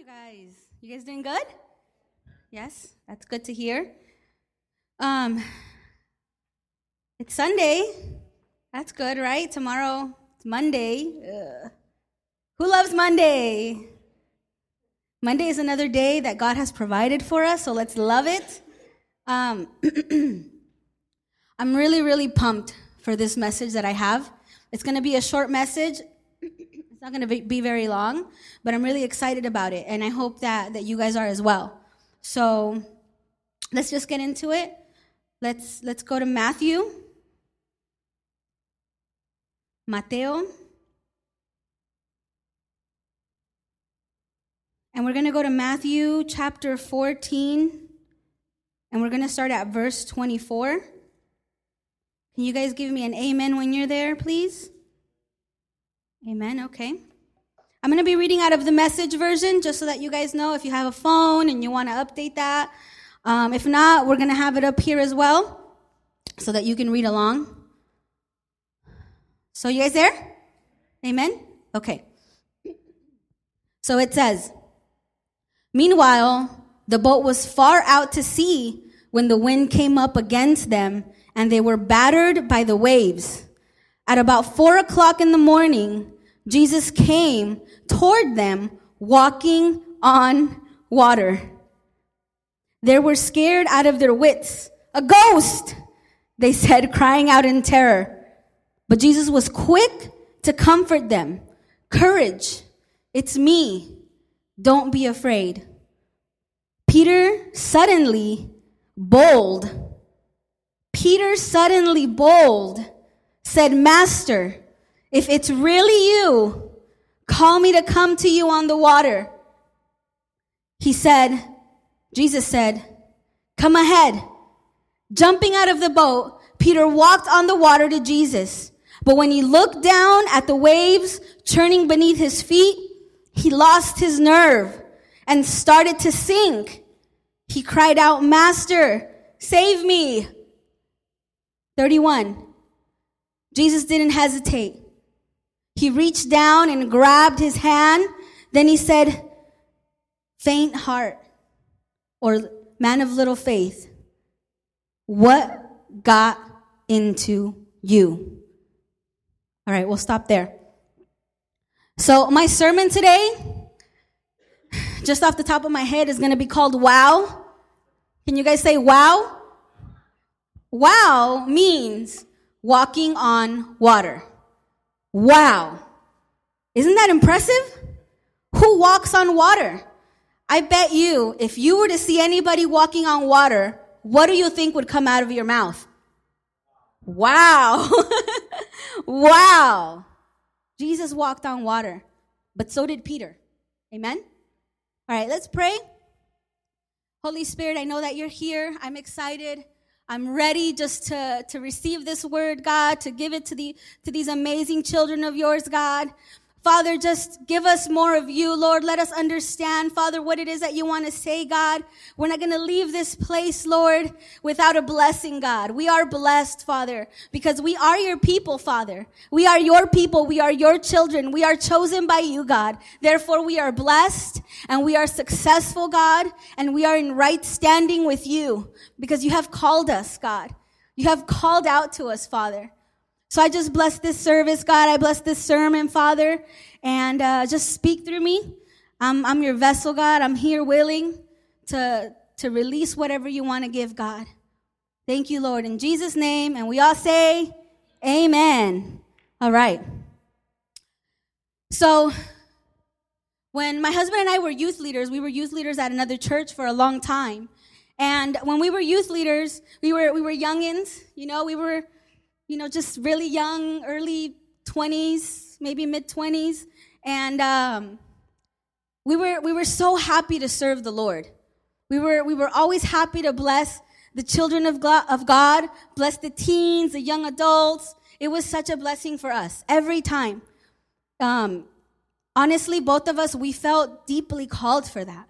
you guys? You guys doing good? Yes, that's good to hear. Um, it's Sunday. That's good, right? Tomorrow it's Monday. Ugh. Who loves Monday? Monday is another day that God has provided for us, so let's love it. Um, I'm really, really pumped for this message that I have. It's going to be a short message. It's not going to be very long, but I'm really excited about it, and I hope that, that you guys are as well. So let's just get into it. Let's, let's go to Matthew. Mateo. And we're going to go to Matthew chapter 14, and we're going to start at verse 24. Can you guys give me an amen when you're there, please? Amen. Okay. I'm going to be reading out of the message version just so that you guys know if you have a phone and you want to update that. Um, if not, we're going to have it up here as well so that you can read along. So, you guys there? Amen? Okay. So it says, Meanwhile, the boat was far out to sea when the wind came up against them and they were battered by the waves. At about four o'clock in the morning, Jesus came toward them walking on water. They were scared out of their wits. A ghost, they said, crying out in terror. But Jesus was quick to comfort them. Courage, it's me. Don't be afraid. Peter suddenly bold. Peter suddenly bold said, Master, if it's really you, call me to come to you on the water. He said, Jesus said, Come ahead. Jumping out of the boat, Peter walked on the water to Jesus. But when he looked down at the waves churning beneath his feet, he lost his nerve and started to sink. He cried out, Master, save me. 31. Jesus didn't hesitate. He reached down and grabbed his hand. Then he said, Faint heart, or man of little faith, what got into you? All right, we'll stop there. So, my sermon today, just off the top of my head, is going to be called Wow. Can you guys say wow? Wow means walking on water. Wow. Isn't that impressive? Who walks on water? I bet you, if you were to see anybody walking on water, what do you think would come out of your mouth? Wow. wow. Jesus walked on water, but so did Peter. Amen? All right, let's pray. Holy Spirit, I know that you're here. I'm excited. I'm ready just to, to receive this word, God, to give it to the, to these amazing children of yours, God. Father, just give us more of you, Lord. Let us understand, Father, what it is that you want to say, God. We're not going to leave this place, Lord, without a blessing, God. We are blessed, Father, because we are your people, Father. We are your people. We are your children. We are chosen by you, God. Therefore, we are blessed and we are successful, God, and we are in right standing with you because you have called us, God. You have called out to us, Father. So I just bless this service, God. I bless this sermon, Father, and uh, just speak through me. I'm, I'm your vessel, God. I'm here willing to, to release whatever you want to give, God. Thank you, Lord. In Jesus' name, and we all say, Amen. All right. So, when my husband and I were youth leaders, we were youth leaders at another church for a long time. And when we were youth leaders, we were, we were youngins, you know, we were you know, just really young, early 20s, maybe mid 20s. And um, we, were, we were so happy to serve the Lord. We were, we were always happy to bless the children of God, of God, bless the teens, the young adults. It was such a blessing for us every time. Um, honestly, both of us, we felt deeply called for that.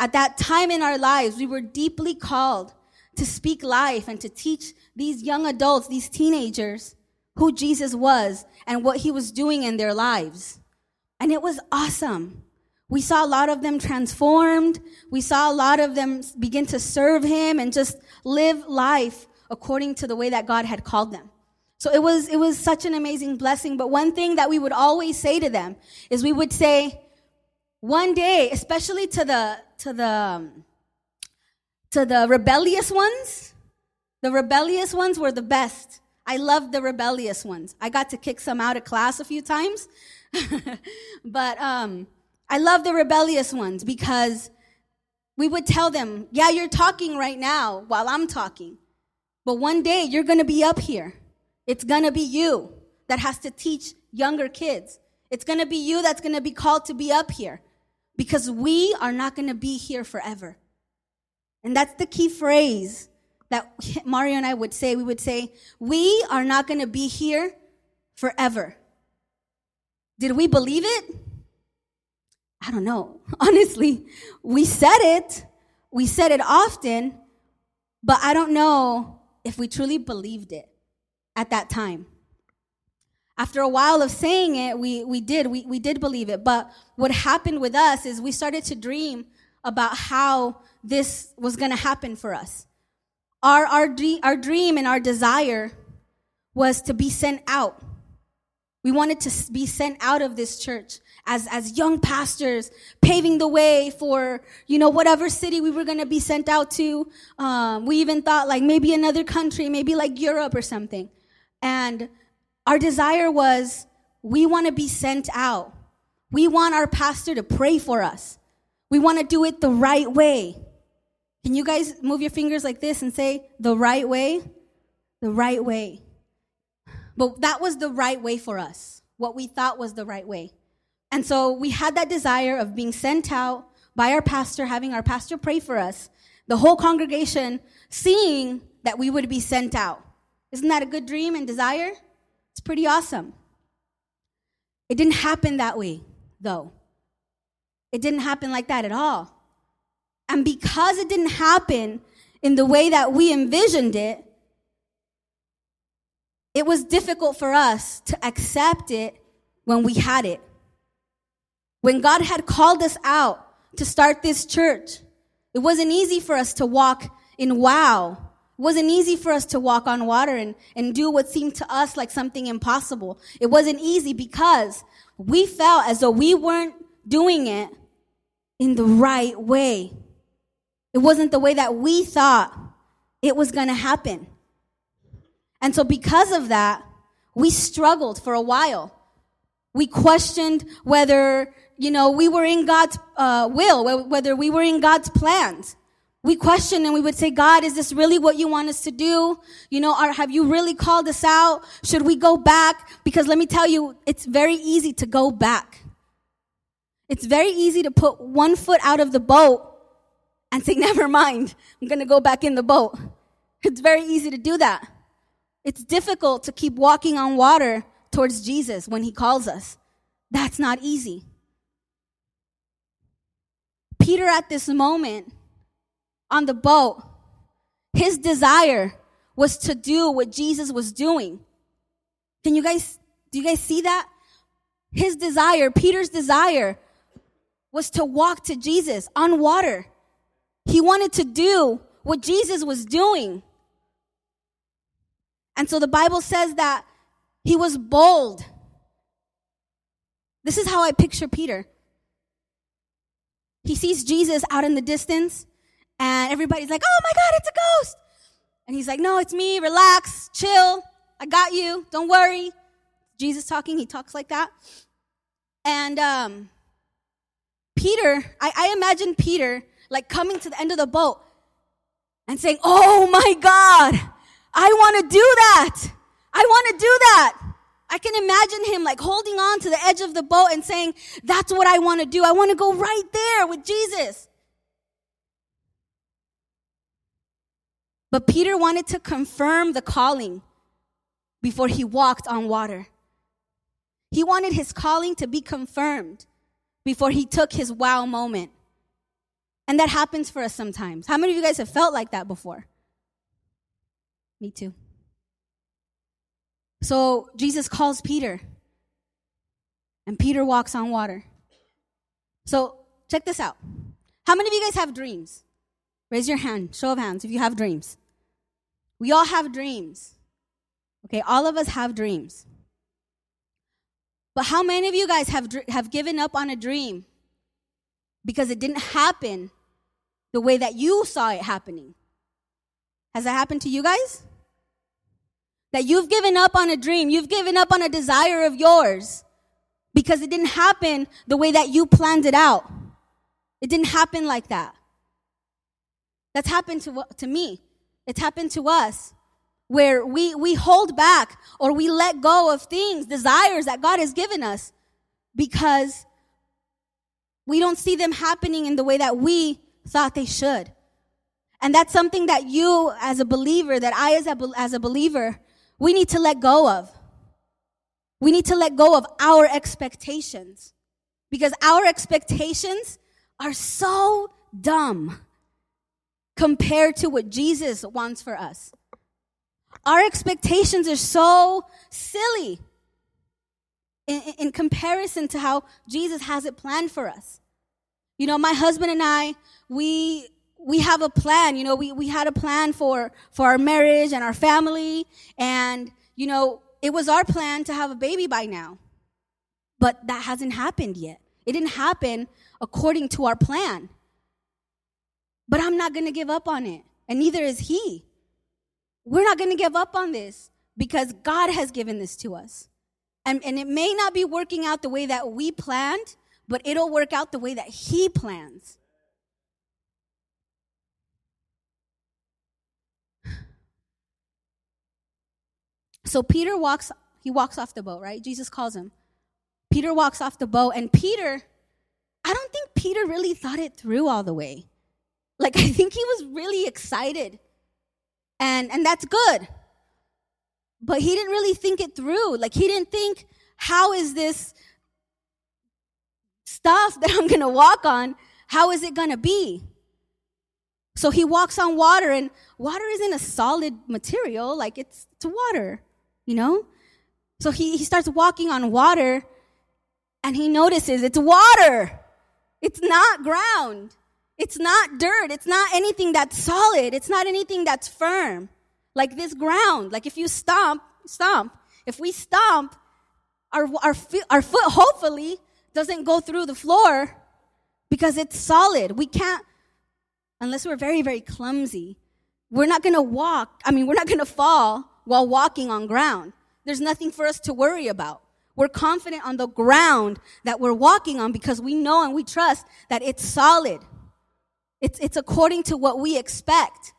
At that time in our lives, we were deeply called to speak life and to teach these young adults, these teenagers, who Jesus was and what he was doing in their lives. And it was awesome. We saw a lot of them transformed. We saw a lot of them begin to serve him and just live life according to the way that God had called them. So it was, it was such an amazing blessing. But one thing that we would always say to them is we would say, one day, especially to the, to the, um, to the rebellious ones, the rebellious ones were the best. I loved the rebellious ones. I got to kick some out of class a few times. but, um, I love the rebellious ones because we would tell them, yeah, you're talking right now while I'm talking. But one day you're going to be up here. It's going to be you that has to teach younger kids. It's going to be you that's going to be called to be up here because we are not going to be here forever. And that's the key phrase that Mario and I would say. We would say, we are not going to be here forever. Did we believe it? I don't know. Honestly, we said it. We said it often, but I don't know if we truly believed it at that time. After a while of saying it, we, we did, we, we did believe it. But what happened with us is we started to dream about how this was going to happen for us. Our, our, dream, our dream and our desire was to be sent out. We wanted to be sent out of this church as, as young pastors, paving the way for, you know, whatever city we were going to be sent out to. Um, we even thought like maybe another country, maybe like Europe or something. And our desire was we want to be sent out. We want our pastor to pray for us. We want to do it the right way. Can you guys move your fingers like this and say the right way? The right way. But that was the right way for us, what we thought was the right way. And so we had that desire of being sent out by our pastor, having our pastor pray for us, the whole congregation seeing that we would be sent out. Isn't that a good dream and desire? It's pretty awesome. It didn't happen that way, though. It didn't happen like that at all. And because it didn't happen in the way that we envisioned it, it was difficult for us to accept it when we had it. When God had called us out to start this church, it wasn't easy for us to walk in wow it wasn't easy for us to walk on water and, and do what seemed to us like something impossible. It wasn't easy because we felt as though we weren't doing it in the right way. It wasn't the way that we thought it was going to happen. And so because of that, we struggled for a while. We questioned whether, you know, we were in God's uh, will, whether we were in God's plans we questioned and we would say, God, is this really what you want us to do? You know, have you really called us out? Should we go back? Because let me tell you, it's very easy to go back. It's very easy to put one foot out of the boat and say, never mind, I'm going to go back in the boat. It's very easy to do that. It's difficult to keep walking on water towards Jesus when he calls us. That's not easy. Peter at this moment on the boat, his desire was to do what Jesus was doing. Can you guys, do you guys see that? His desire, Peter's desire, was to walk to Jesus on water. He wanted to do what Jesus was doing. And so the Bible says that he was bold. This is how I picture Peter. He sees Jesus out in the distance and everybody's like, oh my God, it's a ghost. And he's like, no, it's me. Relax, chill. I got you. Don't worry. Jesus talking. He talks like that. And um, Peter, I, I imagine Peter like coming to the end of the boat and saying, oh my God, I want to do that. I want to do that. I can imagine him like holding on to the edge of the boat and saying, that's what I want to do. I want to go right there with Jesus. But Peter wanted to confirm the calling before he walked on water. He wanted his calling to be confirmed before he took his wow moment. And that happens for us sometimes. How many of you guys have felt like that before? Me too. So Jesus calls Peter, and Peter walks on water. So check this out. How many of you guys have dreams? Raise your hand, show of hands, if you have dreams. We all have dreams. Okay, all of us have dreams. But how many of you guys have, have given up on a dream because it didn't happen the way that you saw it happening? Has that happened to you guys? That you've given up on a dream, you've given up on a desire of yours because it didn't happen the way that you planned it out. It didn't happen like that. That's happened to, to me. It's happened to us where we, we hold back or we let go of things, desires that God has given us because we don't see them happening in the way that we thought they should. And that's something that you as a believer, that I as a, as a believer, we need to let go of. We need to let go of our expectations because our expectations are so dumb compared to what Jesus wants for us. Our expectations are so silly in, in, comparison to how Jesus has it planned for us. You know, my husband and I, we we have a plan. You know, we, we had a plan for for our marriage and our family, and you know, it was our plan to have a baby by now. But that hasn't happened yet. It didn't happen according to our plan. But I'm not going to give up on it, and neither is he. We're not going to give up on this because God has given this to us. And, and it may not be working out the way that we planned, but it'll work out the way that he plans. So Peter walks, he walks off the boat, right? Jesus calls him. Peter walks off the boat, and Peter, I don't think Peter really thought it through all the way. Like, I think he was really excited. And, and that's good. But he didn't really think it through. Like, he didn't think, how is this stuff that I'm going to walk on, how is it going to be? So he walks on water, and water isn't a solid material, like it's, it's water you know? So he, he starts walking on water and he notices it's water. It's not ground. It's not dirt. It's not anything that's solid. It's not anything that's firm. Like this ground. Like if you stomp, stomp. If we stomp, our, our, our foot hopefully doesn't go through the floor because it's solid. We can't, unless we're very, very clumsy, we're not going to walk. I mean, we're not going to fall while walking on ground. There's nothing for us to worry about. We're confident on the ground that we're walking on because we know and we trust that it's solid. It's, it's according to what we expect.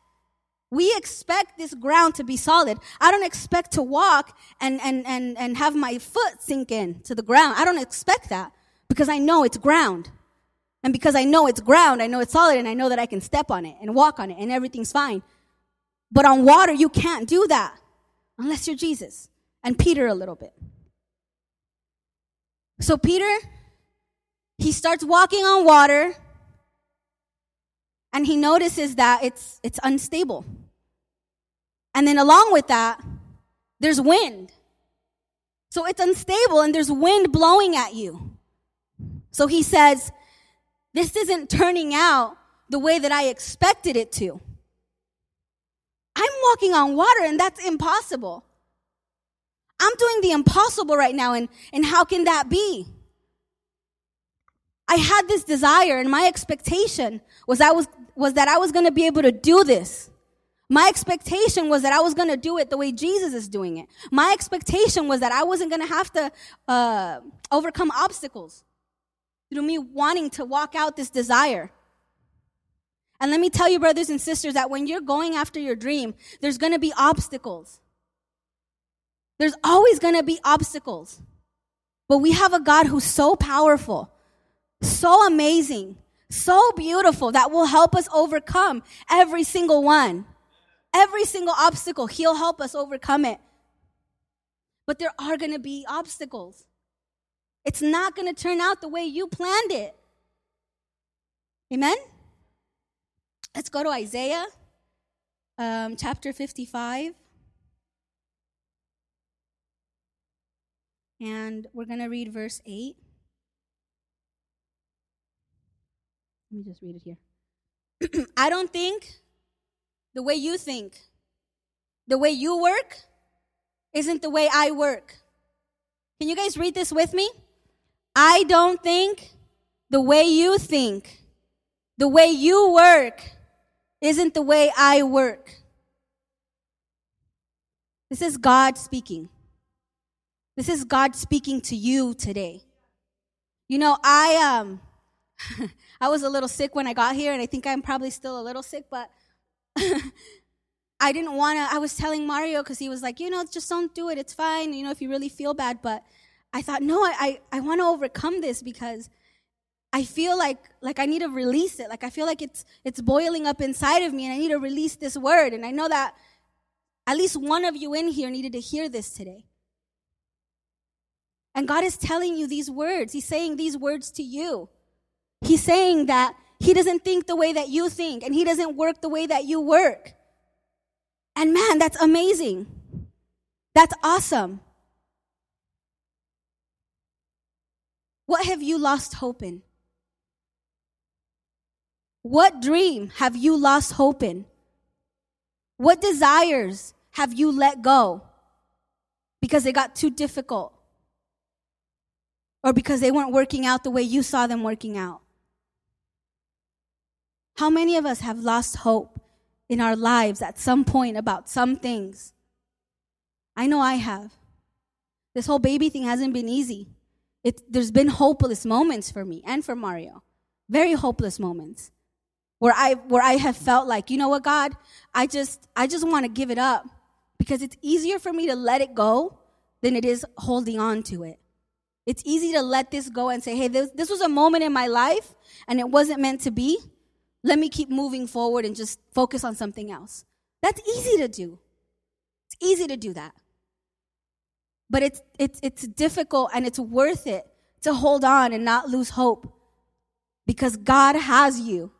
We expect this ground to be solid. I don't expect to walk and, and, and, and have my foot sink in to the ground. I don't expect that because I know it's ground. And because I know it's ground, I know it's solid and I know that I can step on it and walk on it and everything's fine. But on water, you can't do that unless you're Jesus. And Peter a little bit. So Peter, he starts walking on water and he notices that it's, it's unstable. And then along with that, there's wind. So it's unstable and there's wind blowing at you. So he says, this isn't turning out the way that I expected it to. I'm walking on water and that's impossible. I'm doing the impossible right now and, and how can that be? I had this desire and my expectation was I was, was that I was going to be able to do this. My expectation was that I was going to do it the way Jesus is doing it. My expectation was that I wasn't going to have to uh, overcome obstacles through me wanting to walk out this desire. And let me tell you, brothers and sisters, that when you're going after your dream, there's going to be obstacles. There's always going to be obstacles. But we have a God who's so powerful, so amazing, so beautiful that will help us overcome every single one. Every single obstacle, He'll help us overcome it. But there are going to be obstacles. It's not going to turn out the way you planned it. Amen? Let's go to Isaiah um, chapter 55. And we're going to read verse 8. Let me just read it here. I don't think the way you think, the way you work, isn't the way I work. Can you guys read this with me? I don't think the way you think, the way you work, isn't the way I work. This is God speaking. This is God speaking to you today. You know, I um I was a little sick when I got here and I think I'm probably still a little sick, but I didn't want to I was telling Mario cuz he was like, "You know, just don't do it. It's fine, you know, if you really feel bad." But I thought, "No, I I, want to overcome this because I feel like like I need to release it. Like I feel like it's it's boiling up inside of me and I need to release this word. And I know that at least one of you in here needed to hear this today. And God is telling you these words. He's saying these words to you. He's saying that He doesn't think the way that you think, and He doesn't work the way that you work. And man, that's amazing. That's awesome. What have you lost hope in? What dream have you lost hope in? What desires have you let go because they got too difficult? Or because they weren't working out the way you saw them working out? How many of us have lost hope in our lives at some point about some things? I know I have. This whole baby thing hasn't been easy. It, there's been hopeless moments for me and for Mario. Very hopeless moments where I where I have felt like, you know what, God, I just I just want to give it up because it's easier for me to let it go than it is holding on to it. It's easy to let this go and say, hey, this, this was a moment in my life and it wasn't meant to be. Let me keep moving forward and just focus on something else. That's easy to do. It's easy to do that. But it's, it's, it's difficult and it's worth it to hold on and not lose hope because God has you.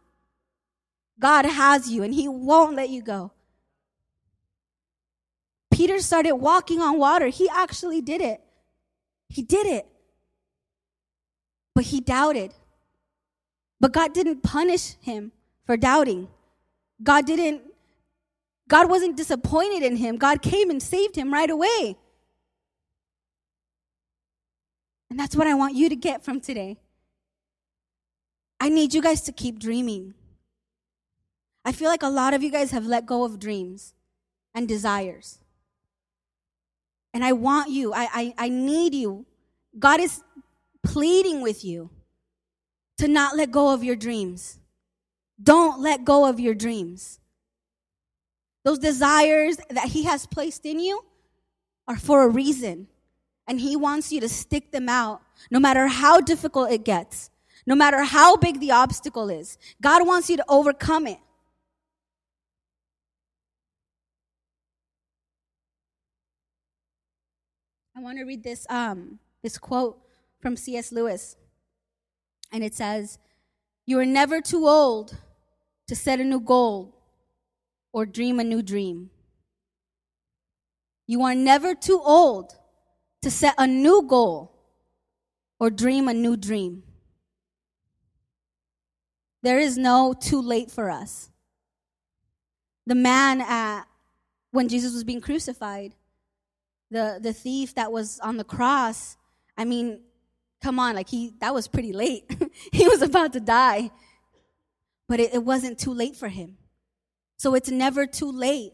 God has you and He won't let you go. Peter started walking on water. He actually did it. He did it. But he doubted. But God didn't punish him for doubting. God didn't, God wasn't disappointed in him. God came and saved him right away. And that's what I want you to get from today. I need you guys to keep dreaming. I feel like a lot of you guys have let go of dreams and desires. And I want you, I, I, I need you. God is pleading with you to not let go of your dreams. Don't let go of your dreams. Those desires that He has placed in you are for a reason. And He wants you to stick them out no matter how difficult it gets, no matter how big the obstacle is. God wants you to overcome it. I want to read this um, this quote from C.S. Lewis, and it says, "You are never too old to set a new goal or dream a new dream. You are never too old to set a new goal or dream a new dream. There is no too late for us. The man at when Jesus was being crucified, the the thief that was on the cross i mean come on like he that was pretty late he was about to die but it, it wasn't too late for him so it's never too late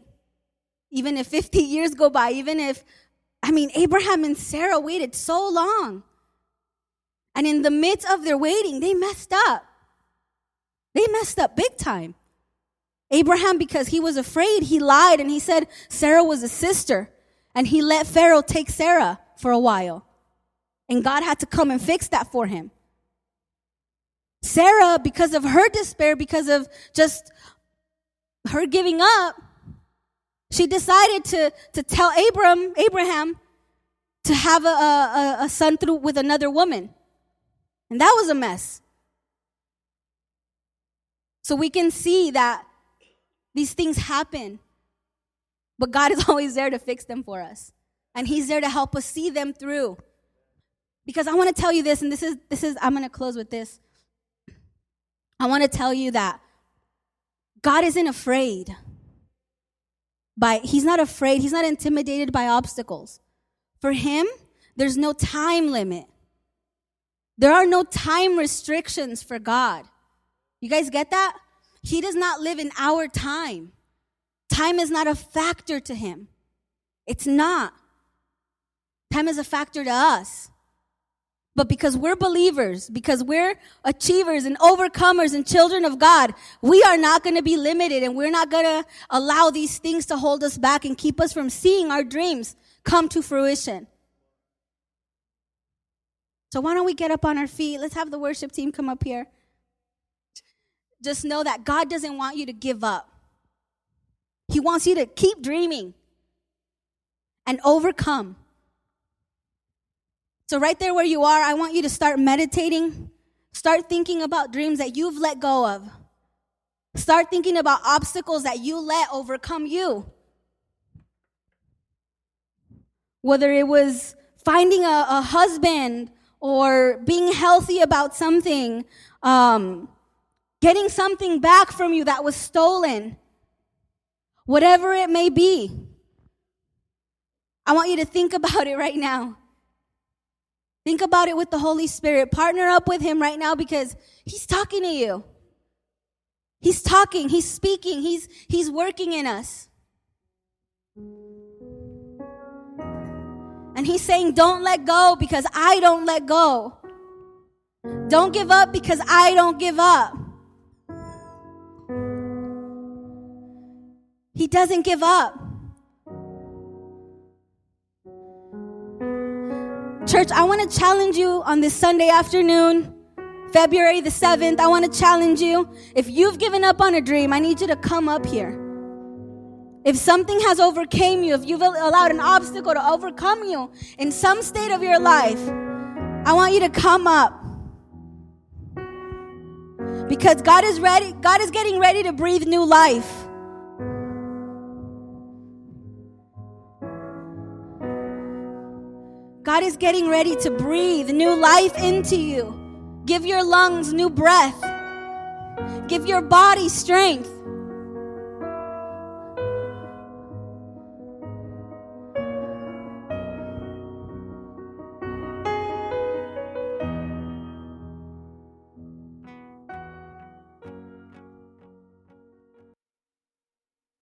even if 50 years go by even if i mean abraham and sarah waited so long and in the midst of their waiting they messed up they messed up big time abraham because he was afraid he lied and he said sarah was a sister and he let Pharaoh take Sarah for a while. And God had to come and fix that for him. Sarah, because of her despair, because of just her giving up, she decided to, to tell Abram, Abraham to have a, a, a son through with another woman. And that was a mess. So we can see that these things happen but God is always there to fix them for us. And He's there to help us see them through. Because I want to tell you this, and this is, this is, I'm going to close with this. I want to tell you that God isn't afraid by, he's not afraid, he's not intimidated by obstacles. For him, there's no time limit. There are no time restrictions for God. You guys get that? He does not live in our time. Time is not a factor to him. It's not. Time is a factor to us. But because we're believers, because we're achievers and overcomers and children of God, we are not going to be limited and we're not going to allow these things to hold us back and keep us from seeing our dreams come to fruition. So why don't we get up on our feet? Let's have the worship team come up here. Just know that God doesn't want you to give up. He wants you to keep dreaming and overcome. So, right there where you are, I want you to start meditating. Start thinking about dreams that you've let go of. Start thinking about obstacles that you let overcome you. Whether it was finding a, a husband or being healthy about something, um, getting something back from you that was stolen, whatever it may be. I want you to think about it right now. Think about it with the Holy Spirit. Partner up with Him right now because He's talking to you. He's talking, He's speaking, He's, He's working in us. And He's saying, Don't let go because I don't let go. Don't give up because I don't give up. He doesn't give up. Church, I want to challenge you on this Sunday afternoon, February the 7th. I want to challenge you. If you've given up on a dream, I need you to come up here. If something has overcame you, if you've allowed an obstacle to overcome you in some state of your life, I want you to come up. Because God is ready, God is getting ready to breathe new life. God is getting ready to breathe new life into you. Give your lungs new breath. Give your body strength.